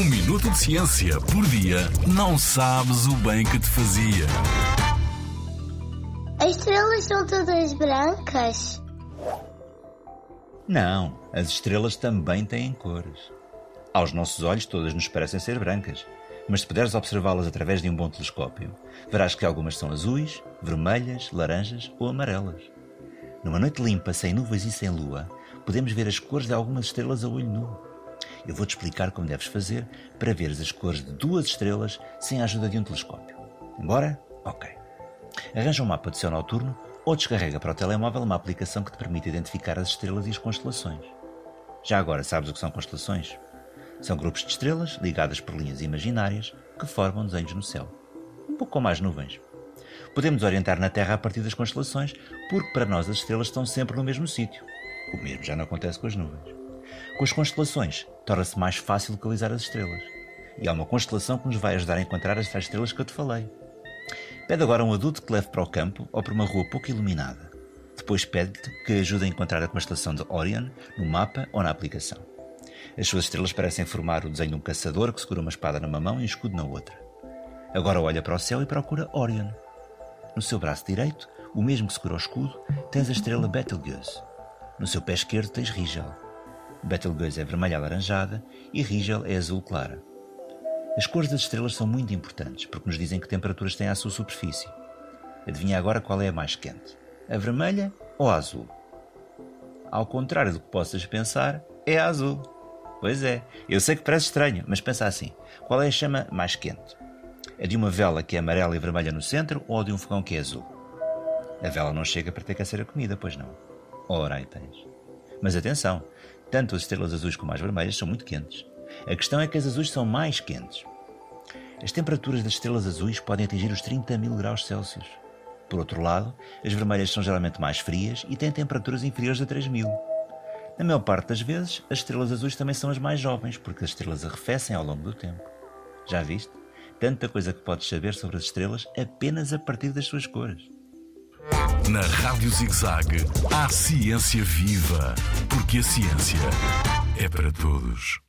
Um minuto de ciência por dia não sabes o bem que te fazia. As estrelas são todas brancas? Não, as estrelas também têm cores. Aos nossos olhos, todas nos parecem ser brancas, mas se puderes observá-las através de um bom telescópio, verás que algumas são azuis, vermelhas, laranjas ou amarelas. Numa noite limpa, sem nuvens e sem lua, podemos ver as cores de algumas estrelas a olho nu. Eu vou-te explicar como deves fazer para veres as cores de duas estrelas sem a ajuda de um telescópio. Embora? Ok. Arranja um mapa do céu noturno ou descarrega para o telemóvel uma aplicação que te permite identificar as estrelas e as constelações. Já agora sabes o que são constelações? São grupos de estrelas ligadas por linhas imaginárias que formam desenhos no céu. Um pouco como as nuvens. Podemos orientar na Terra a partir das constelações, porque para nós as estrelas estão sempre no mesmo sítio. O mesmo já não acontece com as nuvens. Com as constelações, torna-se mais fácil localizar as estrelas. E há uma constelação que nos vai ajudar a encontrar as tais estrelas que eu te falei. Pede agora a um adulto que te leve para o campo ou para uma rua pouco iluminada. Depois pede-te que ajude a encontrar a constelação de Orion no mapa ou na aplicação. As suas estrelas parecem formar o desenho de um caçador que segura uma espada numa mão e um escudo na outra. Agora olha para o céu e procura Orion. No seu braço direito, o mesmo que segura o escudo, tens a estrela Betelgeuse. No seu pé esquerdo tens Rigel. Betelgeuse é vermelha alaranjada e Rigel é azul clara. As cores das estrelas são muito importantes porque nos dizem que temperaturas têm à sua superfície. Adivinha agora qual é a mais quente? A vermelha ou a azul? Ao contrário do que possas pensar, é a azul. Pois é, eu sei que parece estranho, mas pensa assim: qual é a chama mais quente? A de uma vela que é amarela e vermelha no centro ou a de um fogão que é azul? A vela não chega para ter que aquecer a comida, pois não? Ora, aí tens. Mas atenção, tanto as estrelas azuis como as vermelhas são muito quentes. A questão é que as azuis são mais quentes. As temperaturas das estrelas azuis podem atingir os 30 mil graus Celsius. Por outro lado, as vermelhas são geralmente mais frias e têm temperaturas inferiores a 3 mil. Na maior parte das vezes, as estrelas azuis também são as mais jovens, porque as estrelas arrefecem ao longo do tempo. Já viste? Tanta coisa que podes saber sobre as estrelas apenas a partir das suas cores. Na Rádio ZigZag, há ciência viva, porque a ciência é para todos.